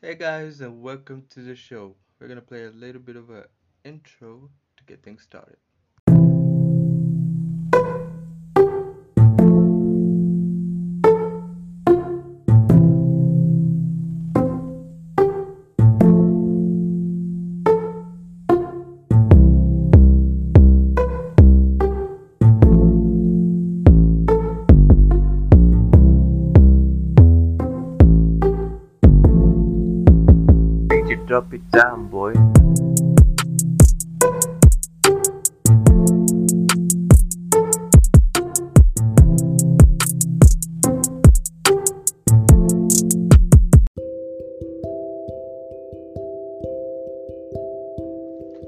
Hey guys, and welcome to the show. We're gonna play a little bit of an intro to get things started. Down, boy.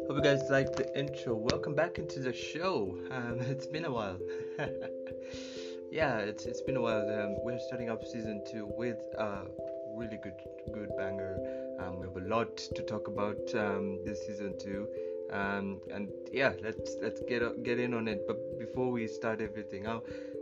Hope you guys liked the intro. Welcome back into the show. Um, it's been a while. yeah, it's it's been a while. Um, we're starting up season two with a really good good banger. Um, we have a lot to talk about um, this season two. Um, and yeah, let's let's get get in on it. But before we start everything, I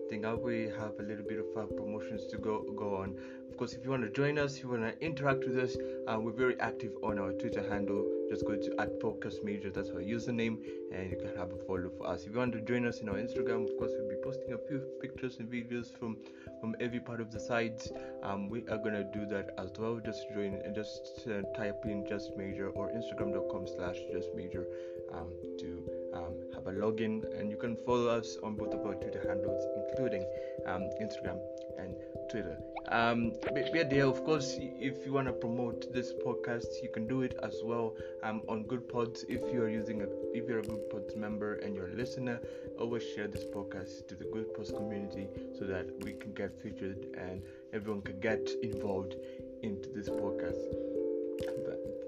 think I we have a little bit of uh, promotions to go go on. Course, if you want to join us, if you want to interact with us, uh, we're very active on our Twitter handle. Just go to at Podcast Major, that's our username, and you can have a follow for us. If you want to join us in our Instagram, of course, we'll be posting a few pictures and videos from from every part of the sites. Um, we are gonna do that as well. Just join and just uh, type in Just Major or Instagram.com/slash Just Major um, to um, have a login, and you can follow us on both of our Twitter handles, including um, Instagram and Twitter. Um, are of course. If you want to promote this podcast, you can do it as well um, on Goodpods. If you are using a, if you're a Goodpods member and you're a listener, always share this podcast to the Goodpods community so that we can get featured and everyone can get involved into this podcast.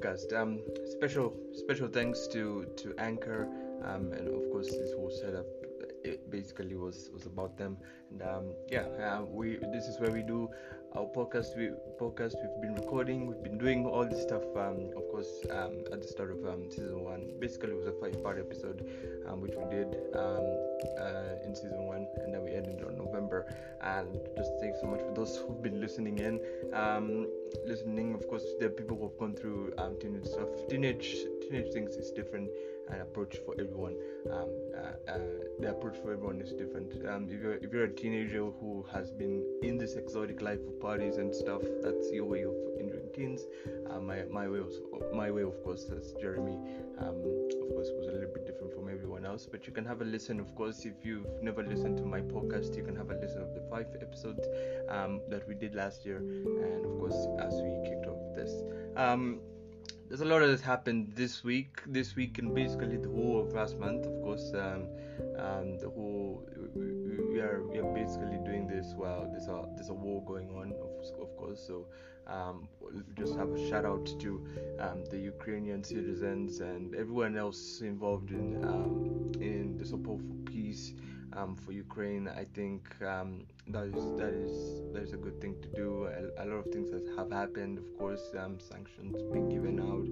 Podcast. Um, special special thanks to to Anchor, um, and of course this whole setup. It basically was was about them, and um, yeah, uh, we this is where we do our podcast. We podcast we've been recording, we've been doing all this stuff. Um, of course, um, at the start of um, season one, basically it was a five-part episode, um, which we did um, uh, in season one, and then we ended on November. And just thanks so much for those who've been listening in. Um, listening, of course, there are people who have gone through um, teenage stuff. Teenage teenage things is different and approach for everyone. Um, uh, uh, the approach for everyone is different. Um, if you're if you're a teenager who has been in this exotic life of parties and stuff, that's your way of enjoying teens. Uh, my my way was my way, of course, as Jeremy, um, of course, was a little bit different from everyone else. But you can have a listen, of course, if you've never listened to my podcast, you can have a listen of the five episodes um, that we did last year, and of course, as we kicked off this. There's a lot that has happened this week, this week, and basically the whole of last month. Of course, um, um, the whole we are we are basically doing this while there's a there's a war going on, of, of course. So um, just have a shout out to um, the Ukrainian citizens and everyone else involved in um, in the support for peace. Um, for Ukraine, I think um, that is that is that is a good thing to do. A, a lot of things that have happened, of course, um, sanctions being given out,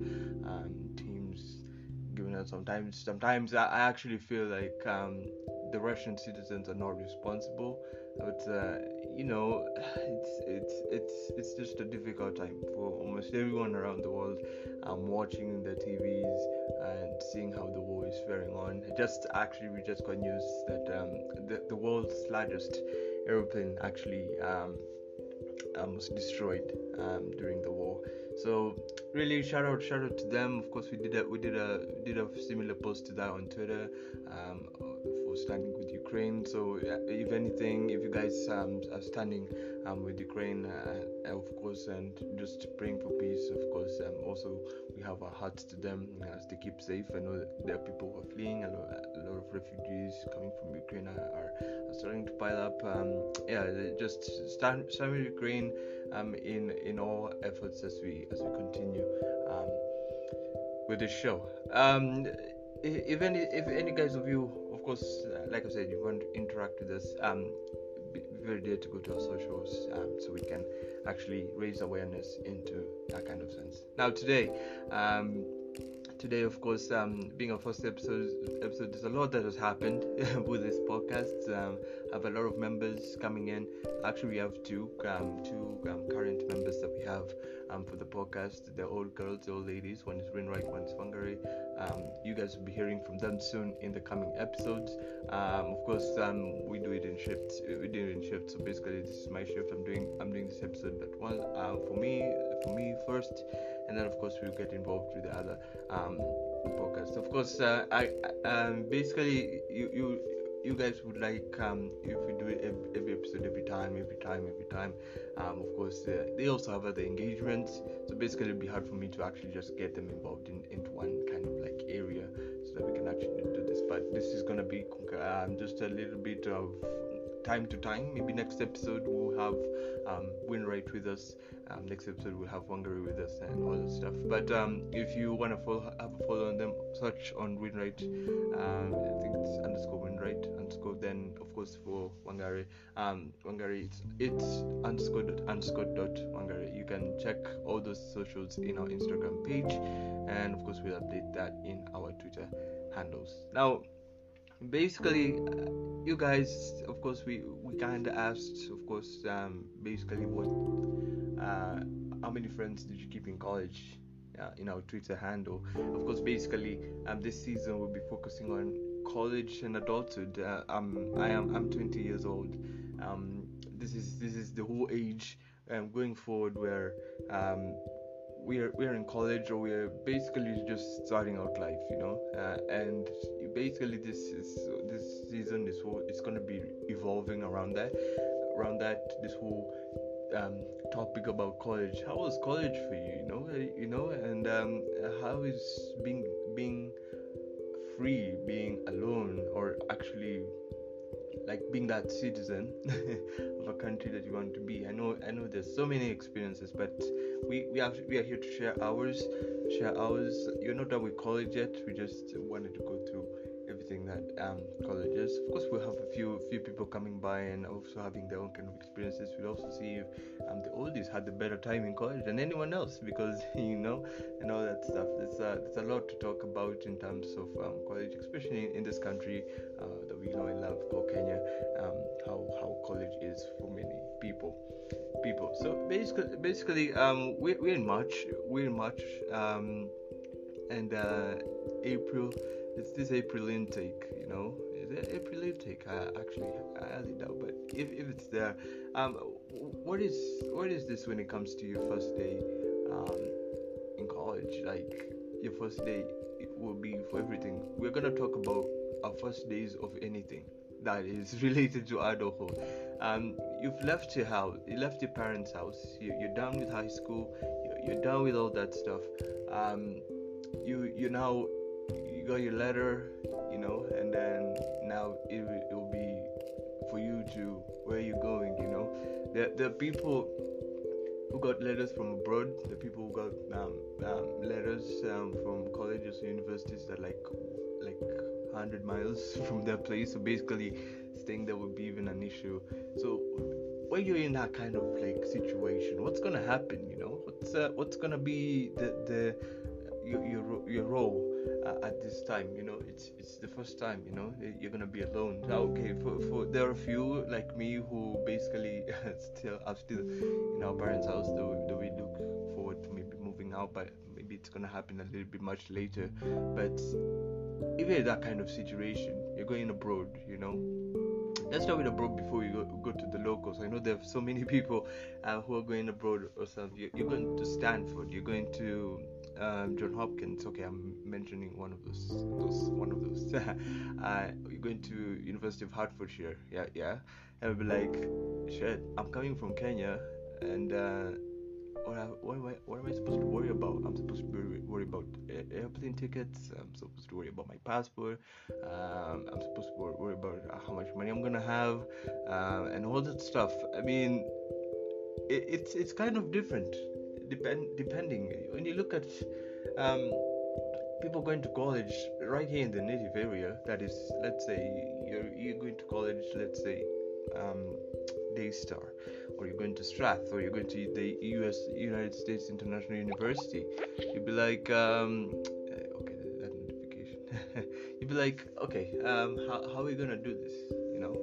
um, teams given out. Sometimes, sometimes I, actually feel like um, the Russian citizens are not responsible, but uh, you know, it's it's it's it's just a difficult time for almost everyone around the world. Um, watching the TVs and seeing how the war is faring on. Just actually, we just got news that um, the the world's largest aeroplane actually um, um, was destroyed um, during the war. So really, shout out, shout out to them. Of course, we did a we did a did a similar post to that on Twitter um, for standing Ukraine. So uh, if anything, if you guys um, are standing um, with Ukraine, uh, of course, and just praying for peace, of course. Um, also, we have our hearts to them as they keep safe. I know there are people who are fleeing. A lot, a lot of refugees coming from Ukraine are, are, are starting to pile up. Um, yeah, just stand, stand with Ukraine um, in in all efforts as we as we continue um, with this show. If any if any guys of you, of course, uh, like I said, you want to interact with us, um, very dare to go to our socials um, so we can actually raise awareness into that kind of sense. Now today, um, today of course, um, being our first episode, episode, there's a lot that has happened with this podcast. Um, have a lot of members coming in. Actually, we have two um, two um, current members that we have um, for the podcast. They're all girls, they're all ladies. One is Winright, one is Wangari. Um, you guys will be hearing from them soon in the coming episodes. Um, of course, um, we do it in shifts. We do it in shifts. So basically, this is my shift. I'm doing I'm doing this episode at one uh, for me for me first, and then of course we'll get involved with the other um, podcast. Of course, uh, I basically you you you guys would like um, if we do every, episode every time every time every time um, of course uh, they also have other engagements. So basically it'd be hard for me to actually just get them involved in into one kind of like area so that we can actually do this. But this is gonna be um, just a little bit of time to time. Maybe next episode we'll have um, Winright with us. Um, next episode we'll have Wangari with us and all that stuff. But um, if you want to follow have a follow on them search on Winright um, I think it's underscore Winright underscore then of course for Wangari um, Wangari it's it's underscore dot underscore dot Wangari you can check all those socials in our Instagram page. And of course we'll update that in our Twitter handles. Now basically uh, you guys of course we we kind of asked of course um basically what uh how many friends did you keep in college uh, in our twitter handle? Of course basically um this season we'll be focusing on college and adulthood. Uh, um i am i'm 20 years old. Um this is this is the whole age um going forward where um we're we're in college or we're basically just starting out life you know? Uh, and basically this is this season is it's going to be evolving around that around that this whole um, topic about college. How was college for you you know? Uh, you know and um, how is being being free being alone or actually like being that citizen of a country that you want to be. I know I know there's so many experiences, but we we have we are here to share ours, share ours. You're not done with college yet. We just wanted to go through everything that um, college is. Of course, we'll have a few few people coming by and also having their own kind of experiences. We'll also see if um, the oldies had the better time in college than anyone else because you know and all that stuff. There's uh, there's a lot to talk about in terms of um, college, especially in this country uh, that we know and love called Kenya. Um, how how college is for many people. People. So basically, basically, um, we're, we're in March. We're in March, um, and uh, April it's this April intake, you know. Is it April intake? I actually I highly doubt, but if, if it's there, um, what is what is this when it comes to your first day um, in college? Like your first day it will be for everything. We're gonna talk about our first days of anything that is related to adulthood. Um, you've left your house, you left your parents' house. You, you're done with high school. You're, you're done with all that stuff. Um, you you now you got your letter, you know, and then now it, will- be for you to where you're going, you know. The the people who got letters from abroad, the people who got um, um, letters um, from colleges and universities that like like hundred miles from their place. So basically, staying there would be even an issue. So when you're in that kind of like situation, what's gonna happen? You know, what's uh, what's gonna be the the your your, your role uh, at this time? You know, it's it's the first time. You know, you're gonna be alone. Okay, for for there are a few like me who basically still are still in our parents' house. Though we look forward to maybe moving out, but maybe it's gonna happen a little bit much later. But even that kind of situation, you're going abroad. You know, let's start with abroad before we go, go to the locals. I know there are so many people uh, who are going abroad or something. You're, you're going to Stanford. You're going to um, John Hopkins. Okay, I'm mentioning one of those. Those one of those. uh, you're going to University of Hertfordshire. Yeah, yeah. And I'll be like, shit. I'm coming from Kenya, and uh, what, what, am I, what am I supposed to worry about? I'm supposed to worry about airplane tickets. I'm supposed to worry about my passport. Um, I'm supposed to worry about uh, how much money I'm gonna have, um, and all that stuff. I mean, it, it's it's kind of different, depend depending. When you look at um, people going to college right here in the native area, that is, let's say you're you're going to college, let's say um, Daystar, or you're going to Strath, or you're going to the U.S. United States International University, you'd be like, um, eh, okay, that- notification. you'd be like, okay, um, how how are we gonna do this? You know,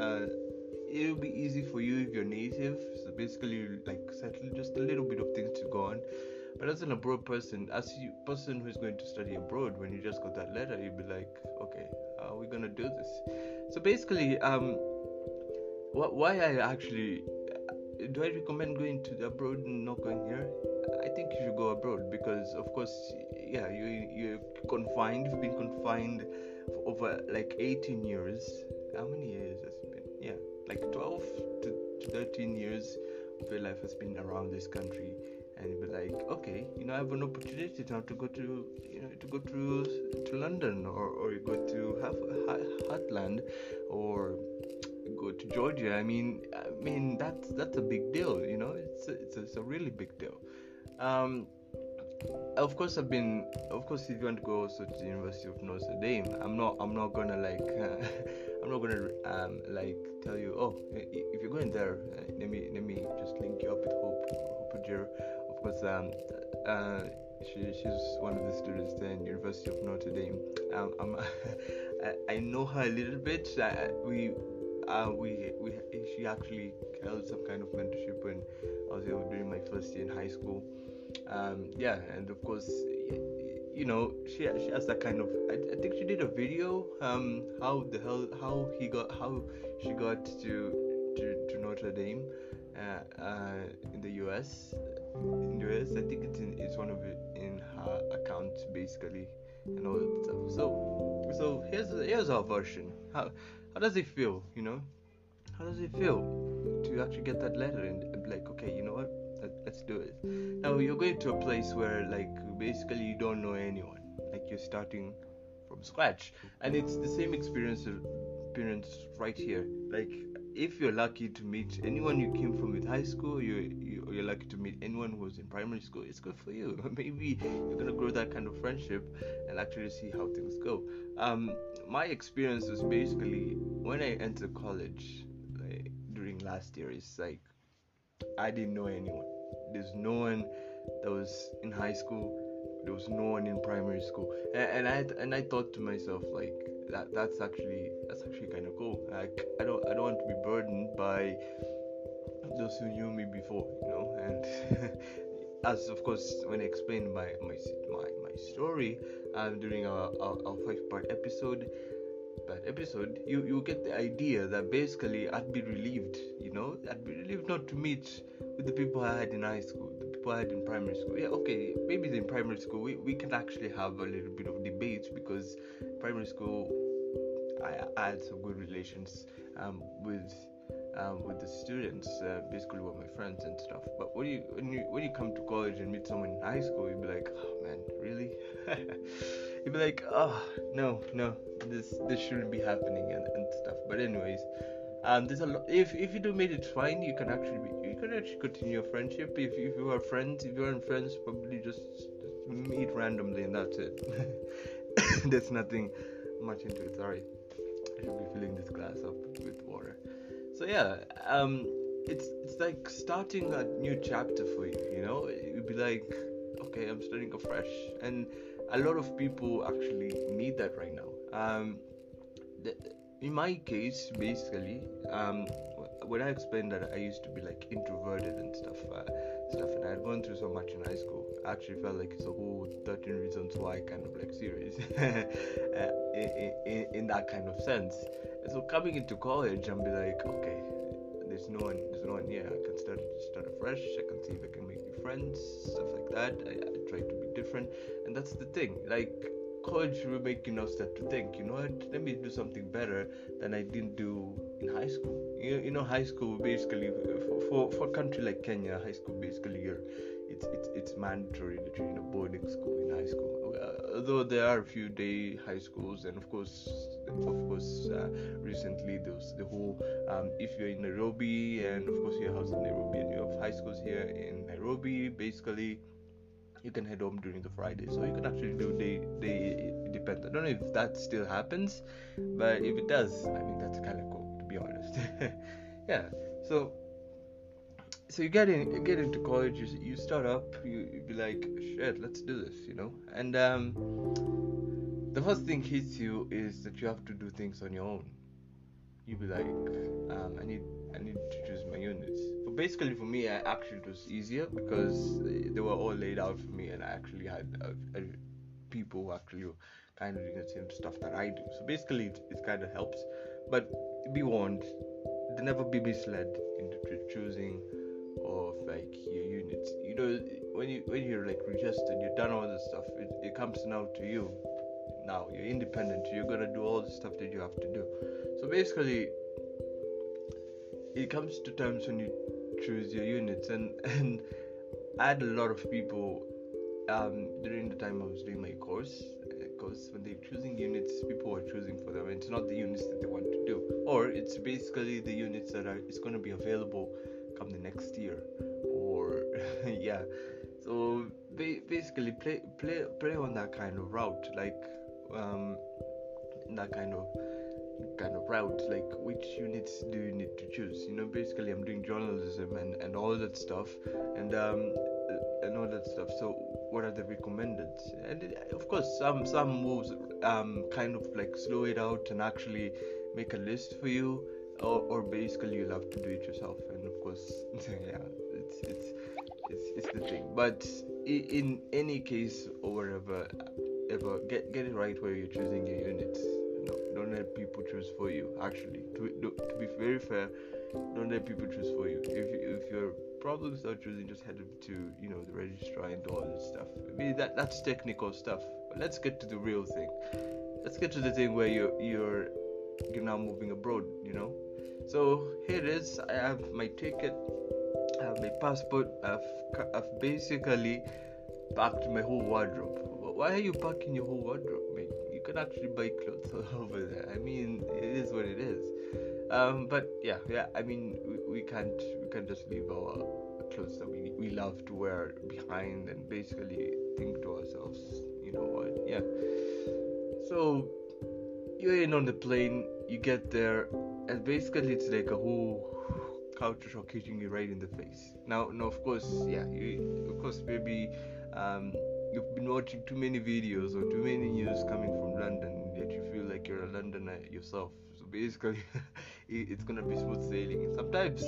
uh, it'll be easy for you if you're native. So basically, you, like settle just a little bit of things to go on. But as an abroad person, as you person who's going to study abroad, when you just got that letter, you'd be like, okay, how are we gonna do this? So basically, um, wh- why I actually do I recommend going to abroad and not going here? I think you should go abroad because, of course, yeah, you you're confined. You've been confined for over like 18 years. How many years has it been? Yeah, like 12 to 13 years of your life has been around this country, and you'll be like, okay, you know, I have an opportunity now to go to, you know, to go to to London or or you go to Heartland or go to Georgia. I mean, I mean that's that's a big deal. You know, it's a, it's a, it's a really big deal. Um, of course, I've been. Of course, if you want to go also to the University of Notre Dame, I'm not. I'm not gonna like. Uh, I'm not gonna um, like tell you. Oh, if you're going there, uh, let me let me just link you up with Hope Hope Ojiro. Of course, um, uh, she, she's one of the students there in University of Notre Dame. Um, I'm, I, I know her a little bit. I, we uh, we we she actually held some kind of mentorship when I was during my first year in high school. Um, yeah, and of course, you know, she she has that kind of. I, I think she did a video. Um, how the hell how he got how she got to to, to Notre Dame, uh, uh, in the U.S. In the U.S. I think it's in, it's one of it in her account basically, and all that stuff. So so here's here's our version. How how does it feel? You know, how does it feel to actually get that letter and like, okay, you know what? Do it. Now you're going to a place where like basically you don't know anyone. Like you're starting from scratch, and it's the same experience experience right here. Like if you're lucky to meet anyone you came from with high school, you, you you're lucky to meet anyone who was in primary school. It's good for you. Maybe you're gonna grow that kind of friendship and actually see how things go. Um, my experience was basically when I entered college like, during last year. It's like I didn't know anyone. There's no one that was in high school. There was no one in primary school, and, and I and I thought to myself like that that's actually that's actually kind of cool. Like I don't I don't want to be burdened by those who knew me before, you know. And as of course when I explained my my my, my story um, during our, our, our five part episode, that episode, you you get the idea that basically I'd be relieved, you know, I'd be relieved not to meet with the people I had in high school, the people I had in primary school. Yeah, okay, maybe in primary school we, we can actually have a little bit of debate because primary school I, I had some good relations um, with um, with the students, uh, basically were my friends and stuff. But when you when you when you come to college and meet someone in high school, you'd be like, oh man, really? you'd be like, oh no, no, this this shouldn't be happening and, and stuff. But anyways, um, there's a lot. If if you do meet it fine, you can actually be, you can actually continue your friendship. If if you are friends, if you aren't friends, probably just, just meet randomly and that's it. there's nothing much into it. Sorry, I should be filling this glass up with water. So yeah, um, it's it's like starting a new chapter for you. You know, you'd be like, okay, I'm starting afresh, and a lot of people actually need that right now. Um, the, in my case, basically, um, when I explained that I used to be like introverted and stuff, uh, stuff, and I had gone through so much in high school, I actually felt like it's a whole 13 reasons why kind of like series uh, in, in, in that kind of sense. So coming into college, I'm be like, okay, there's no one, there's no one here. I can start start afresh. I can see if I can make new friends, stuff like that. I, I try to be different, and that's the thing. Like college will make you know start to think. You know what? Let me do something better than I didn't do in high school. You, you know, high school basically for, for for a country like Kenya, high school basically you're it's it's it's mandatory that you're in a boarding school in high school. Uh, although there are a few day high schools, and of course, of course, uh, recently there was the whole um, if you're in Nairobi, and of course you're housed in Nairobi, and you have high schools here in Nairobi, basically. You can head home during the Friday, so you can actually do day day. Depends. I don't know if that still happens, but if it does, I mean that's kind of cool to be honest. yeah. So so you get in you get into college you, you start up you, you be like shit let's do this you know and um the first thing hits you is that you have to do things on your own you'd be like, um, I need I need to choose my units. But basically, for me, I actually it was easier because they were all laid out for me, and I actually had uh, uh, people who actually were kind of doing the same stuff that I do. So basically, it, it kind of helps. But be warned, never be misled into choosing of like your units. You know, when you when you're like registered, you've done all this stuff. It, it comes now to you. Now you're independent. You're gonna do all the stuff that you have to do. So basically, it comes to times when you choose your units, and and I had a lot of people um, during the time I was doing my course because when they're choosing units, people are choosing for them. It's not the units that they want to do, or it's basically the units that are it's going to be available come the next year, or yeah. So basically, play play play on that kind of route, like um, that kind of kind of route like which units do you need to choose you know? Basically i'm doing journalism and and all that stuff and um and all that stuff. So what are the recommended and it, of course some some moves um kind of like slow it out and actually make a list for you or, or basically you'll have to do it yourself and yeah it's it's it's, it's the thing but in any case or whatever ever get get it right where you're choosing your units no, don't let people choose for you actually to, to be very fair don't let people choose for you if, if you're problems are choosing just head to you know the registrar and all this stuff. I mean that that's technical stuff. But let's get to the real thing. Let's get to the thing where you're you're you're now moving abroad. You know. So here it is. I have my ticket. I have my passport. I've I've basically packed my whole wardrobe. Why are you packing your whole wardrobe, mate? You can actually buy clothes all over there. I mean, it is what it is. Um, but yeah, yeah. I mean, we, we can't we can't just leave our clothes that we we love to wear behind and basically think to ourselves, you know what? Yeah. So you're in on the plane. You get there, basically it's like a whole culture shock hitting you right in the face. Now, now of course, yeah, you, of course maybe um, you've been watching too many videos or too many news coming from London that you feel like you're a Londoner yourself. So basically it's gonna be smooth sailing. Sometimes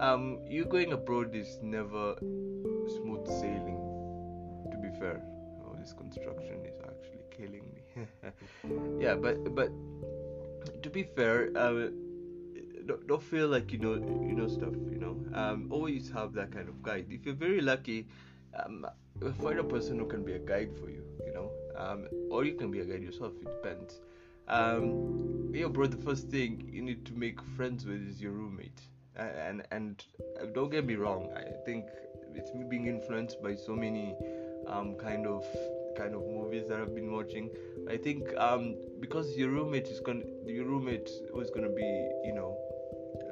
um you going abroad is never smooth sailing to be fair. Oh this construction is actually killing me. Yeah but but to be fair uh, don't, don't feel like you know you know stuff you know um always have that kind of guide if you're very lucky um find a person who can be a guide for you you know um or you can be a guide yourself it depends um, yo, bro, the first thing you need to make friends with is your roommate. And and uh, don't get me wrong, I think it's me being influenced by so many um, kind of kind of movies that I've been watching. I think um, because your roommate is gonna your roommate was gonna be, you know,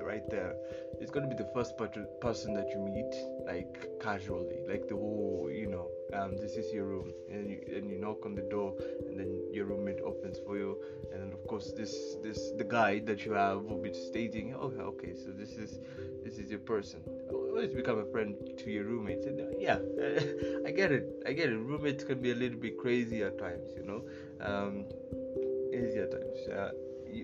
right there. It's gonna be the first person that you meet, like casually, like the whole, you know, um, this is your room, and you, and you knock on the door, and then your roommate opens for you, and then of course this this the guy that you have will be stating, oh okay, so this is this is your person. Always become a friend to your roommates, and uh, yeah, I get it, I get it. Roommates can be a little bit crazy at times, you know, um, at times. Uh,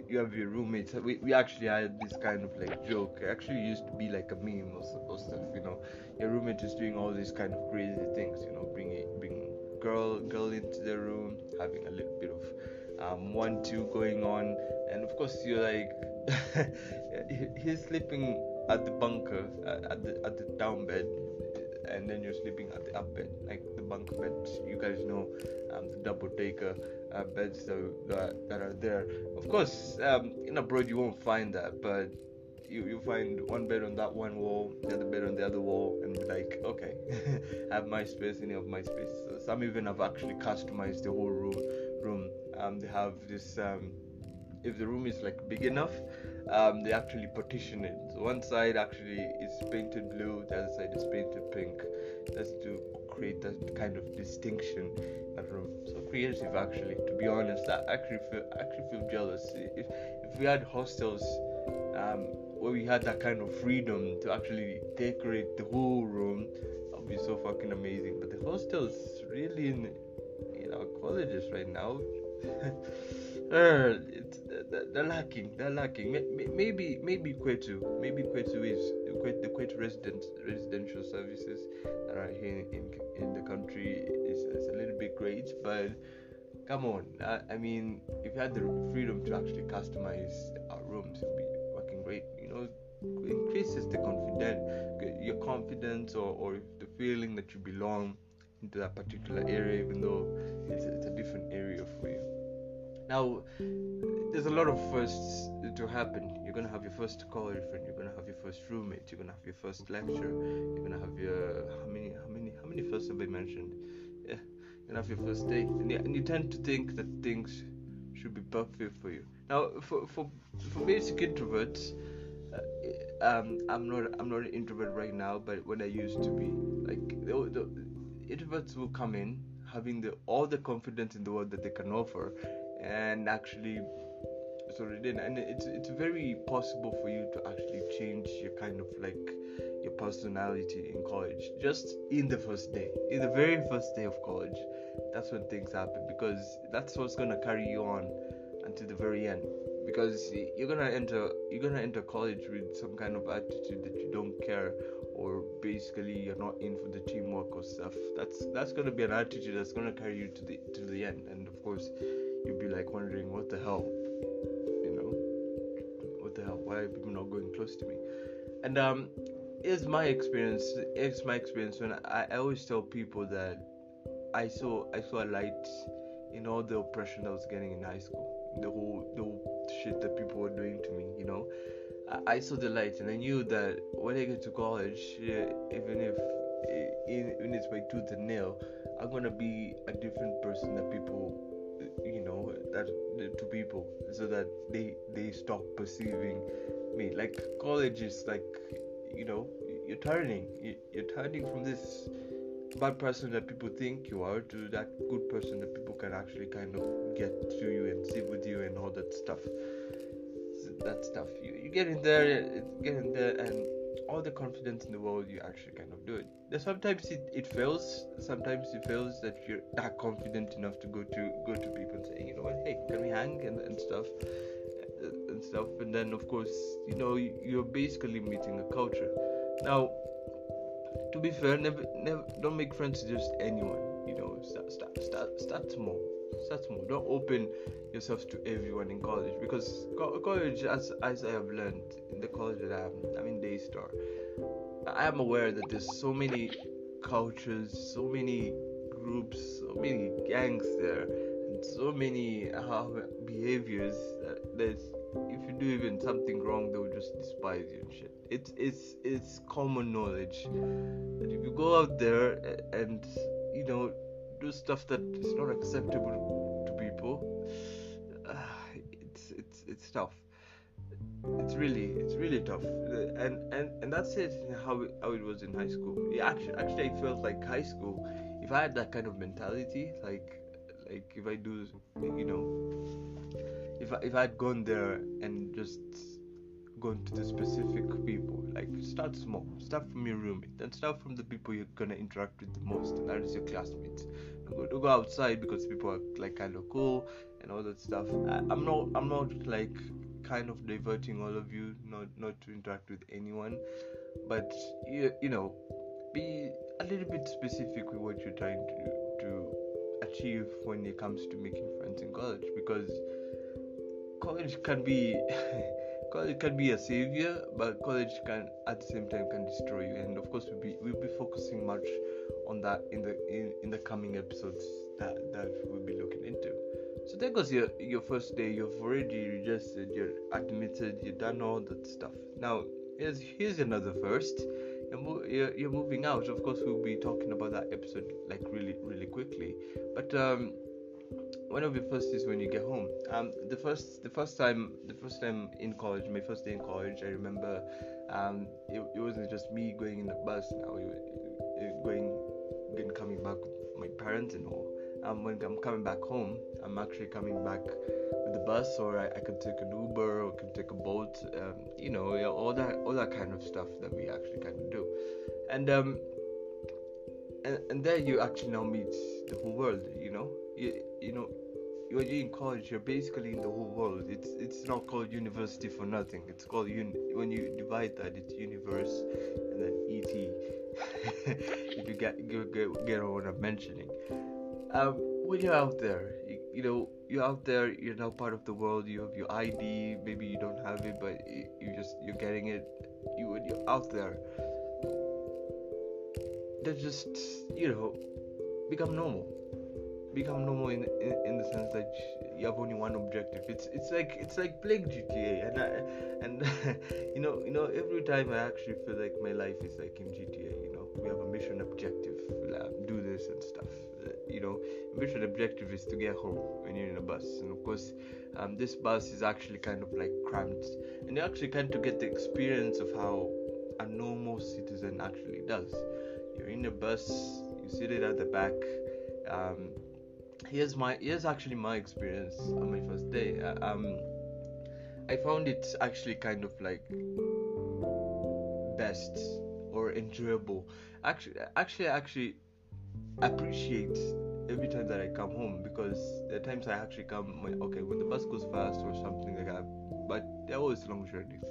you, have your roommates. We, we actually had this kind of like joke. It actually used to be like a meme or, or stuff, you know. Your roommate is doing all these kind of crazy things, you know, bringing bringing girl girl into the room, having a little bit of um, one two going on, and of course you're like he's sleeping at the bunker uh, at the at the down bed and then you're sleeping at the up bed, like the bunk beds. You guys know um, the double decker uh, beds that, that are there. Of course, um, in abroad you won't find that, but you, you find one bed on that one wall, the other bed on the other wall, and be like, okay, I have my space, you have my space. So some even have actually customized the whole room. Room. Um, they have this. Um, if the room is like big enough, um, they actually partition it. So one side actually is painted blue, the other side is painted pink. That's to create that kind of distinction in that room. So creative, actually. To be honest, I actually feel actually feel jealous. If if we had hostels um, where we had that kind of freedom to actually decorate the whole room, that would be so fucking amazing. But the hostels really in you know colleges right now. uh, it's, they're, lacking. They're lacking. May- may- Maybe maybe Qwetu, maybe Qwetu is the Qwetu resident residential services that are here in in the country is, is a little bit great, but come on. I, I mean, if you had the freedom to actually customize our rooms, it would be fucking great. You know, increases the confident your confidence or, or the feeling that you belong into that particular area, even though it's, it's a different area for you. Now, there's a lot of firsts to happen. You're gonna have your first college friend. You're gonna have your first roommate. You're gonna have your first lecture. You're gonna have your how many how many how many firsts have I mentioned? Yeah, you're gonna have your first date, and you, and you tend to think that things should be perfect for you. Now, for for for basic introverts, uh, um, I'm not I'm not an introvert right now, but when I used to be, like the, the introverts will come in having the all the confidence in the world that they can offer, and actually sort it in. And it's it's very possible for you to actually change your kind of like your personality in college just in the first day, in the very first day of college. That's when things happen because that's what's gonna carry you on until the very end because you're gonna enter you're gonna enter college with some kind of attitude that you don't care or basically you're not in for the teamwork or stuff that's that's gonna be an attitude that's gonna carry you to the to the end and of course you'll be like wondering what the hell to me. And um it's my experience it's my experience when I, I always tell people that I saw I saw a light in all the oppression I was getting in high school. The whole the whole shit that people were doing to me you know? I, saw the light and I knew that when I get to college yeah, even if even if it's by tooth and nail I'm gonna be a different person that people you know that to people so that they they stop perceiving me like college is like you know you're turning you're turning from this bad person that people think you are to that good person that people can actually kind of get to you and sit with you and all that stuff. That stuff. You, you get in there get in there and all the confidence in the world you actually kind of do it. There's sometimes it, it fails. Sometimes it fails that you're that confident enough to go to go to people and say you know what? Hey can we hang and, and stuff and stuff and then of course you know you're basically meeting a culture. Now to be fair never never don't make friends with just anyone you know start start start, start small start small. Don't open yourself to everyone in college because co- college as as i have learned in the college that i'm i'm in daystar i am aware that there's so many cultures so many groups so many gangs there and so many uh, behaviors that, that if you do even something wrong they will just despise you and shit. It's it's it's common knowledge that if you go out there and you know do stuff that is not acceptable to people uh, it's it's it's tough. It's really it's really tough. And and and that's it how it, how it was in high school. Yeah, actually actually i felt like high school if i had that kind of mentality like like if i do you know if I, if i'd gone there and just gone to the specific people like start small. Start from your roommate then start from the people you're gonna interact with the most and that is your classmates. Go, go outside because people are like kind of cool and all that stuff. I, i'm not i'm not like kind of diverting all of you not not to interact with anyone. But you, you know be a little bit specific with what you're trying to to achieve when it comes to making friends in college because college can be college can be a savior but college can at the same time can destroy you. And of course we'll be we'll be focusing much on that in the in, in the coming episodes that that we'll be looking into. So there goes your your first day. You've already registered you're admitted you've done all that stuff. Now here's here's another first. You're, mo- you're, you're moving out. Of course we'll be talking about that episode like really really quickly. But um one of your first is when you get home. Um, the first, the first time, the first time in college, my first day in college, I remember, um, it, it wasn't just me going in the bus. Now, going, again, coming back with my parents and all. Um, when I'm coming back home, I'm actually coming back with the bus, or I, I could take an Uber, or I could take a boat. Um, you know, all that, all that kind of stuff that we actually kind of do, and um, and, and there you actually now meet the whole world. You know, you, you know when you're in college, you're basically in the whole world. It's it's not called university for nothing. It's called. When you divide that, it's universe and then ET. if you get get, get, get what I'm mentioning. Um, when you're out there, you, you know you're out there. You're now part of the world. You have your ID. Maybe you don't have it, but you just you're getting it. You when you're out there, they just you know become normal. Become normal in, in in the sense that you have only one objective. It's it's like it's like playing gta and I, and you know you know every time i actually feel like my life is like in gta you know. We have a mission objective um, do this and stuff. You know mission objective is to get home when you're in a bus. And of course um, this bus is actually kind of like cramped. And you actually kind of get the experience of how a normal citizen actually does you're in a bus you sit it at the back. Um, here's my here's actually my experience on my first day. Uh, um i found it actually kind of like best or enjoyable. Actually actually actually appreciate every time that i come home because are times i actually come when okay when the bus goes fast or something like that but they're always long journeys.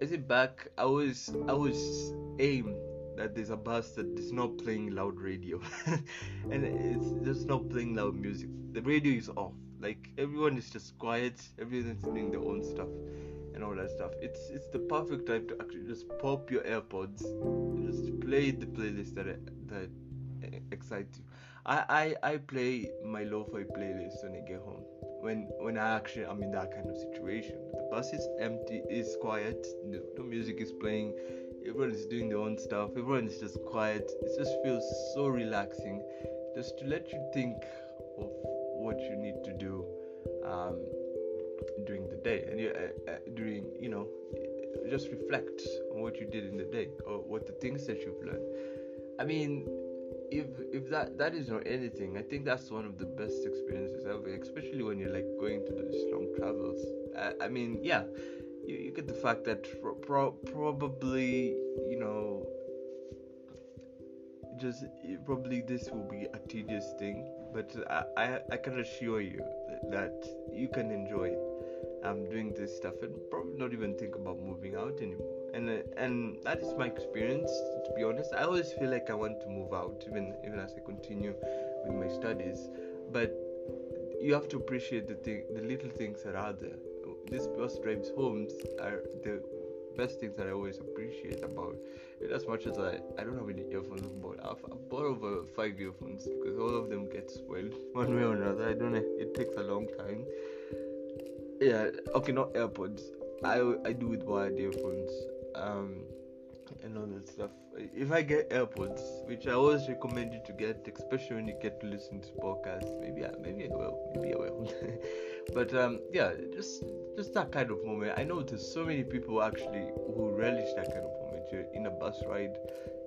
Is it back? I always i always aim that there's a bus that is not playing loud radio. And it's just not playing loud music. The radio is off. Like everyone is just quiet. Everyone's doing their own stuff and all that stuff. It's it's the perfect time to actually just pop your airpods just play the playlist that that excites you. I i, I play my lo-fi playlist when i get home. When when i actually i'm in that kind of situation. The bus is empty is quiet. No, no music is playing everyone is doing their own stuff. Everyone is just quiet. It just feels so relaxing just to let you think of what you need to do um, during the day. And you, uh, uh, during you know just reflect on what you did in the day or what the things that you've learned. I mean if if that that is not anything i think that's one of the best experiences ever especially when you're like going to those long travels. Uh, i mean yeah you, you get the fact that pro- pro- probably you know just probably this will be a tedious thing but I, I, I can assure you that you can enjoy um, doing this stuff and probably not even think about moving out anymore. And uh, and that is my experience to be honest. I always feel like I want to move out even even as I continue with my studies. But you have to appreciate the thing the little things that are there these bus drives homes are the best things that I always appreciate about it. As much as I, I don't have any earphones but I've, I've bought over five earphones because all of them get spoiled one way or another. I don't know. It takes a long time. Yeah. Okay, not AirPods. I I do with wired earphones. Um, and all that stuff. If I get AirPods, which I always recommend you to get, especially when you get to listen to podcasts, maybe I, maybe I will, maybe I will. but um, yeah, just just that kind of moment. I know there's so many people actually who relish that kind of moment. You're in a bus ride,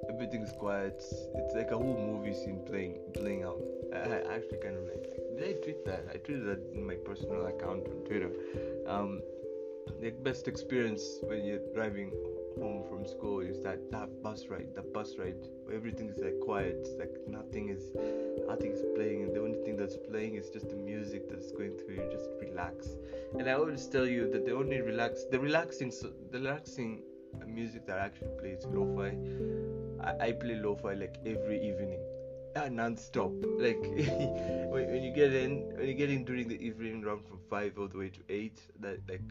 everything's quiet. It's like a whole movie scene playing playing out. I, I actually kind of like. Did I tweet that? I tweeted that in my personal account on Twitter. Um, the best experience when you're driving home from school is that that bus ride the bus ride everything is like quiet it's like nothing is nothing is playing and the only thing that's playing is just the music that's going through you just relax. And i always tell you that the only relax the relaxing the relaxing music that I actually plays lo-fi. I, I play lo-fi like every evening non-stop. Like when, you get in when you get in during the evening round from five all the way to eight that like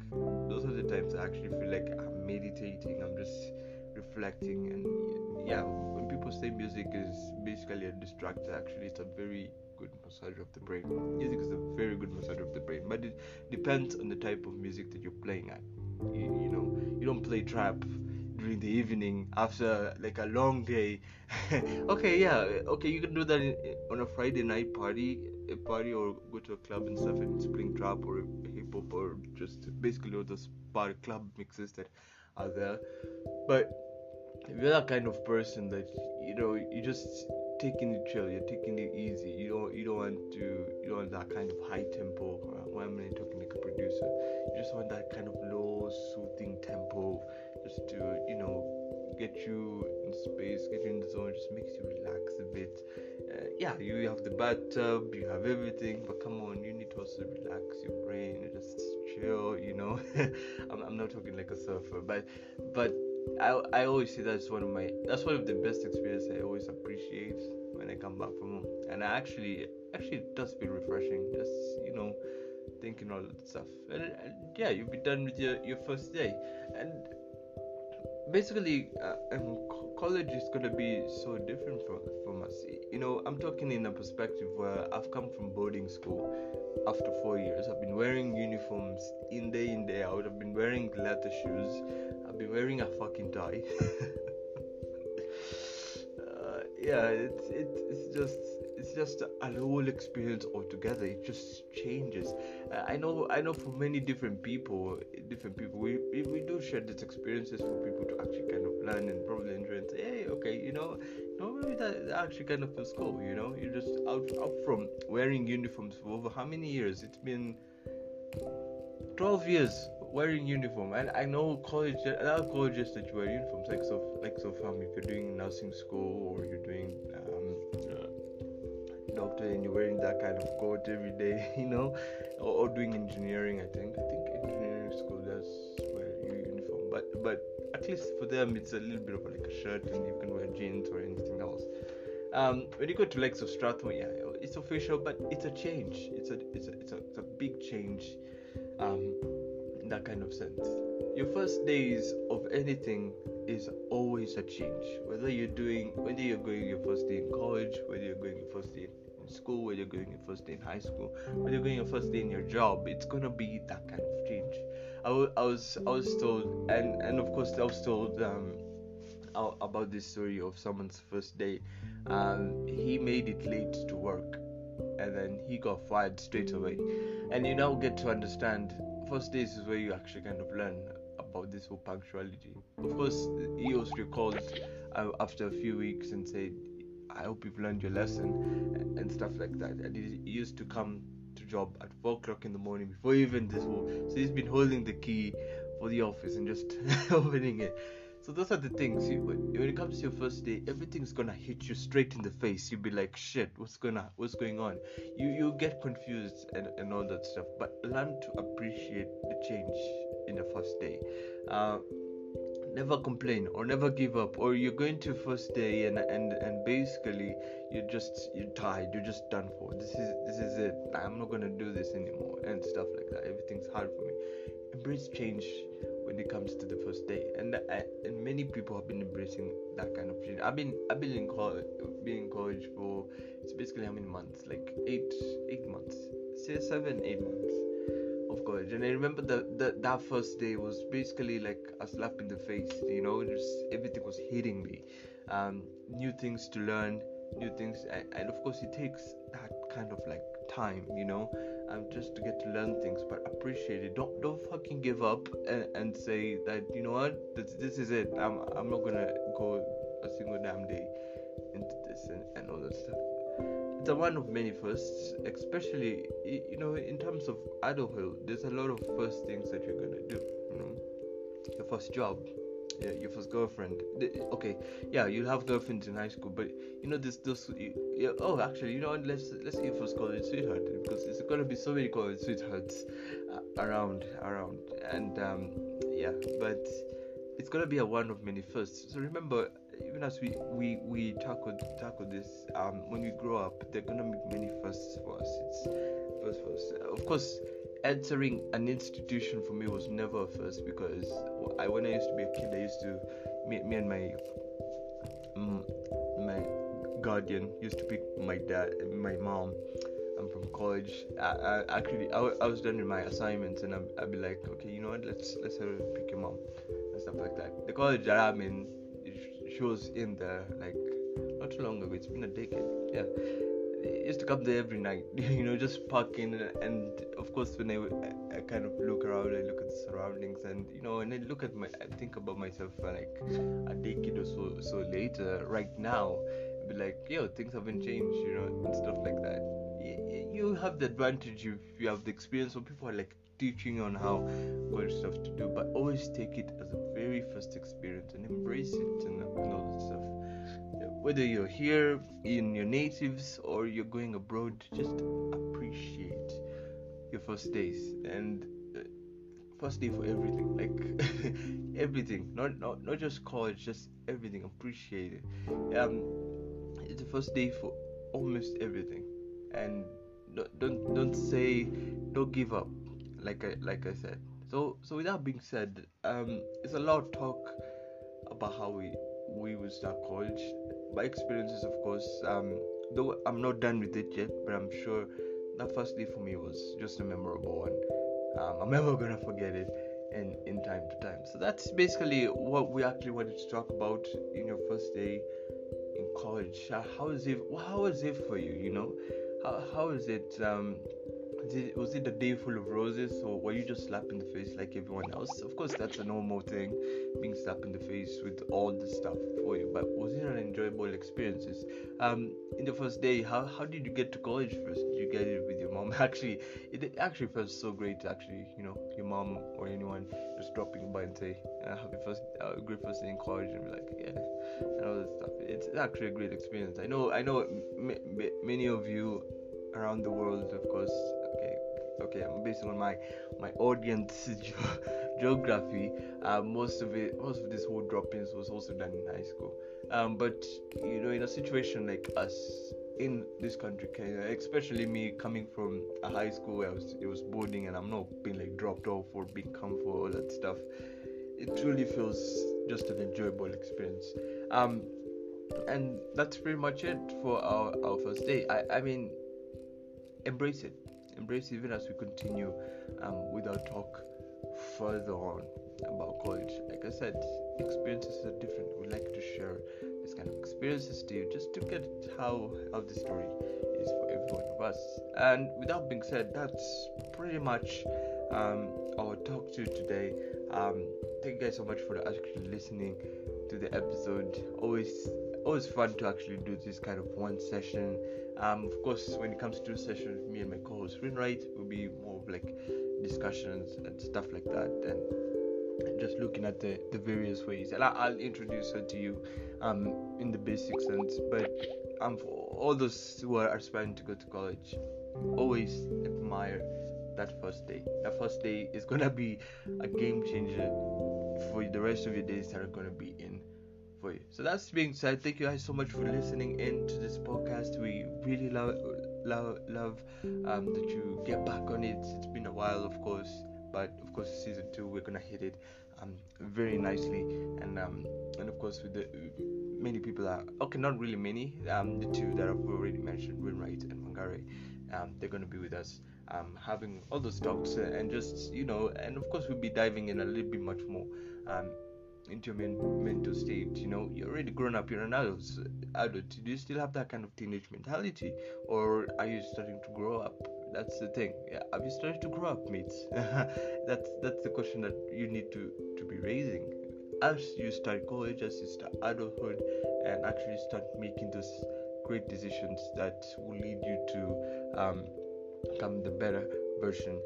those are the times i actually feel like i'm meditating i'm just reflecting and yeah when people say music is basically a distractor actually it's a very good massage of the brain. Music is a very good massage of the brain but it depends on the type of music that you're playing at. You, you know you don't play trap during the evening after like a long day. Okay yeah okay you can do that in, on a friday night party a party or go to a club and stuff and spring trap or hip hop or just basically all those bar club mixes that are there. But if you're that kind of person that you know you just taking it chill you're taking it easy you don't you don't want to you don't want that kind of high tempo why am i talking like a producer? You just want that kind of low soothing tempo just to you know get you in space get you in the zone just makes you relax a bit uh, yeah, you have the bathtub, you have everything, but come on, you need to also relax your brain, just chill. You know, I'm, I'm not talking like a surfer, but but I I always say that's one of my that's one of the best experiences I always appreciate when I come back from home, and I actually actually it does feel refreshing. Just you know, thinking all that stuff, and, and yeah, you'll be done with your your first day, and basically, uh, um, co- college is gonna be so different from from us. You know, I'm talking in a perspective where I've come from boarding school. After four years, I've been wearing uniforms in day in day out. I've been wearing leather shoes. I've been wearing a fucking tie. uh, yeah, it's it's just it's just a whole experience altogether. It just changes. Uh, I know I know for many different people, different people, we, we do share these experiences for people to actually kind of learn and probably enjoy and say, hey, okay, you know, know maybe that, actually kind of feels cool. You know, you're just out out from wearing uniforms for over how many years? It's been 12 years wearing uniform and i know college there are colleges that you wear uniforms like so like so um, if you're doing nursing school or you're doing uh, doctor and you're wearing that kind of coat every day you know or, or doing engineering i think i think engineering school does wear u- uniform but but at least for them it's a little bit of like a shirt and you can wear jeans or anything else um, when you go to Lex of Strathmore, yeah, it's official, but it's a change. It's a it's a it's a, it's a big change, um, in that kind of sense. Your first days of anything is always a change. Whether you're doing, whether you're going your first day in college, whether you're going your first day school, whether you're going your first day in high school, whether you're going your first day in your job, it's gonna be that kind of change. I, w- I was I was told, and and of course I was told um, about this story of someone's first day. Um, he made it late to work, and then he got fired straight away. And you now get to understand. First days is where you actually kind of learn about this whole punctuality. Of course, he was recalled uh, after a few weeks and said, "I hope you've learned your lesson," and, stuff like that. And he, used to come to job at four o'clock in the morning before even this whole. So he's been holding the key for the office and just opening it. So those are the things. You, when when it comes to your first day, everything's gonna hit you straight in the face. You'll be like, "Shit, what's gonna, what's going on?" You you get confused and, and all that stuff. But learn to appreciate the change in the first day. Uh, never complain or never give up. Or you're going to first day and and and basically you're just you're tired. You're just done for. This is this is it. I'm not gonna do this anymore and stuff like that. Everything's hard for me. Embrace change when it comes to the first day and I, and many people have been embracing that kind of change i've been i've been in college been in college for it's basically how many months like eight eight months say seven eight months of college and i remember that that that first day was basically like a slap in the face you know just everything was hitting me. Um new things to learn new things and, and of course it takes that kind of like time you know um, just to get to learn things but appreciate it. Don't don't fucking give up and, and say that you know what? This, this is it. I'm, I'm not gonna go a single damn day into this and, and all that stuff it's a one of many firsts especially you know in terms of adulthood there's a lot of first things that you're gonna do you know your first job your first girlfriend okay yeah you'll have girlfriends in high school but you know this those. oh actually you know what let's let's say first college sweetheart because there's gonna be so many college sweethearts uh, around around and um yeah but it's gonna be a one of many firsts so remember even as we we we tackle tackle this um when we grow up there are gonna be many firsts for us. It's first first of course entering an institution for me was never a first because I when I used to be a kid I used to me, me and my my guardian used to pick my dad my mom. I'm from college. I, I actually I, I was done with my assignments and I'd, I'd be like okay you know what? Let's let's have pick your mom and stuff like that. The college that I'm in sh- she was in there like not too long ago it's been a decade yeah I used to come there every night, you know, just parking. And of course, when I, I, kind of look around, I look at the surroundings, and you know, and I look at my, I think about myself uh, like a decade or so, so later, right now, be like, yo, things haven't changed, you know, and stuff like that. You have the advantage if you have the experience, so people are like teaching on how good stuff to do, but always take it very first experience and embrace it and, all that stuff. Whether you're here in your natives or you're going abroad, just appreciate your first days and uh, first day for everything, like everything, not not not just college, just everything. Appreciate it. Um, it's the first day for almost everything, and don't don't, don't say don't give up, like I like I said. So so with that being said, um, it's a lot of talk about how we we will start college. My experiences, of course, um, though I'm not done with it yet, but I'm sure that first day for me was just a memorable one. Um, I'm never gonna forget it in in time to time. So that's basically what we actually wanted to talk about in your first day in college. How is it? How was it for you? You know, how how is it? Um, was it a day full of roses or were you just slapped in the face like everyone else? Of course, that's a normal thing, being slapped in the face with all the stuff for you. But was it an enjoyable experiences? Um, in the first day, how, how did you get to college first? Did you get it with your mom? Actually, it actually felt so great. Actually, you know, your mom or anyone just dropping by and say, uh, "Happy first, uh, great first day in college," and be like, "Yeah," and all that stuff. It's actually a great experience. I know, I know, m- m- many of you around the world, of course, okay based on my my audience ge- geography uh, most of it most of this whole drop-ins was also done in high school um, but you know in a situation like us in this country especially me coming from a high school where was, it was boarding and I'm not being like dropped off or being come for all that stuff. It truly feels just an enjoyable experience. Um, and that's pretty much it for our, our first day. I, I mean, embrace it embrace even as we continue um, with our talk further on about college. Like I said, experiences are different. We like to share this kind of experiences to you just to get how how the story is for every one of us. And with that being said, that's pretty much um, our talk to today. Um, thank you guys so much for actually listening to the episode. Always always fun to actually do this kind of one session um, of course, when it comes to sessions, me and my co-host Rinwright will be more of like discussions and stuff like that, and just looking at the, the various ways. And I, will introduce her to you um, in the basic sense. But um, for all those who are aspiring to go to college, always admire that first day. That first day is gonna be a game changer for the rest of your days that are gonna be for you. So that's being said, thank you guys so much for listening in to this podcast. We really love love love um, that you get back on it. It's been a while, of course, but of course season two we're gonna hit it um, very nicely, and um, and of course with the many people are okay, not really many. Um, the two that I've already mentioned, Winwright and Mangare, um, they're gonna be with us. Um, having all those talks and just you know and of course we'll be diving in a little bit much more um, into your men- mental state. You know, you're already grown up, you're an adult. Adult. Do you still have that kind of teenage mentality, or are you starting to grow up? That's the thing. Yeah, have you started to grow up, mates? that's that's the question that you need to to be raising as you start college, as you start adulthood, and actually start making those great decisions that will lead you to um, become the better version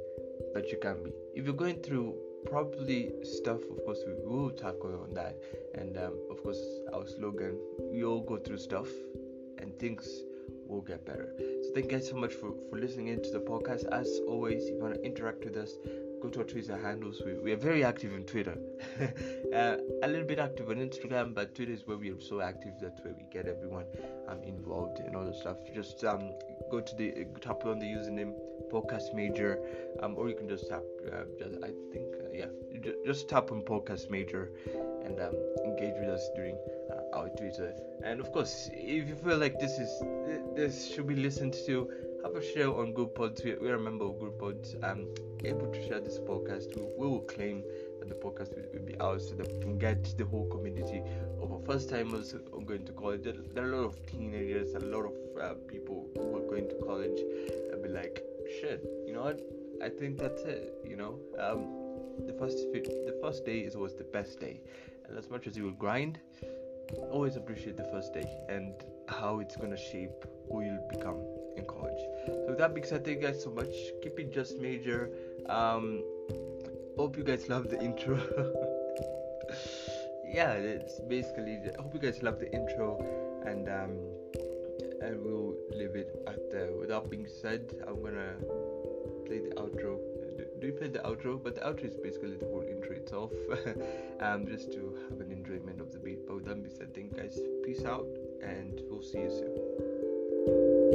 that you can be. If you're going through probably stuff of course we will tackle on that. And um, of course our slogan we all go through stuff and things will get better. So thank you guys so much for, for listening into the podcast. As always if you want to interact with us go to our twitter handles. We, we are very active on twitter. Uh, a little bit active on instagram but twitter is where we are so active that's where we get everyone um, involved and all the stuff. Just um, go to the tap on the username podcast major um, or you can just tap uh, just, i think uh, yeah just tap on podcast major and um, engage with us during uh, our twitter. And of course if you feel like this is this should be listened to have a share on Goodpods. We, we are a member of Goodpods. Um able to share this podcast. We, we will claim that the podcast will, will, be ours so that we can get the whole community of our first timers going to college. There, there, are a lot of teenagers a lot of uh, people who are going to college and be like shit, you know what? I think that's it. You know, um, the first the first day is always the best day, and as much as you will grind, always appreciate the first day and how it's gonna shape who you'll become in college. So with that being said, thank you guys so much. Keep it just major. Um, hope you guys love the intro. yeah, it's basically. I hope you guys love the intro and um, and we'll leave it at that. With that being said, I'm gonna play the outro. Do, do you play the outro? But the outro is basically the whole intro itself, um, just to have an enjoyment of the beat. But with that being said, thank you guys. Peace out, and we'll see you soon.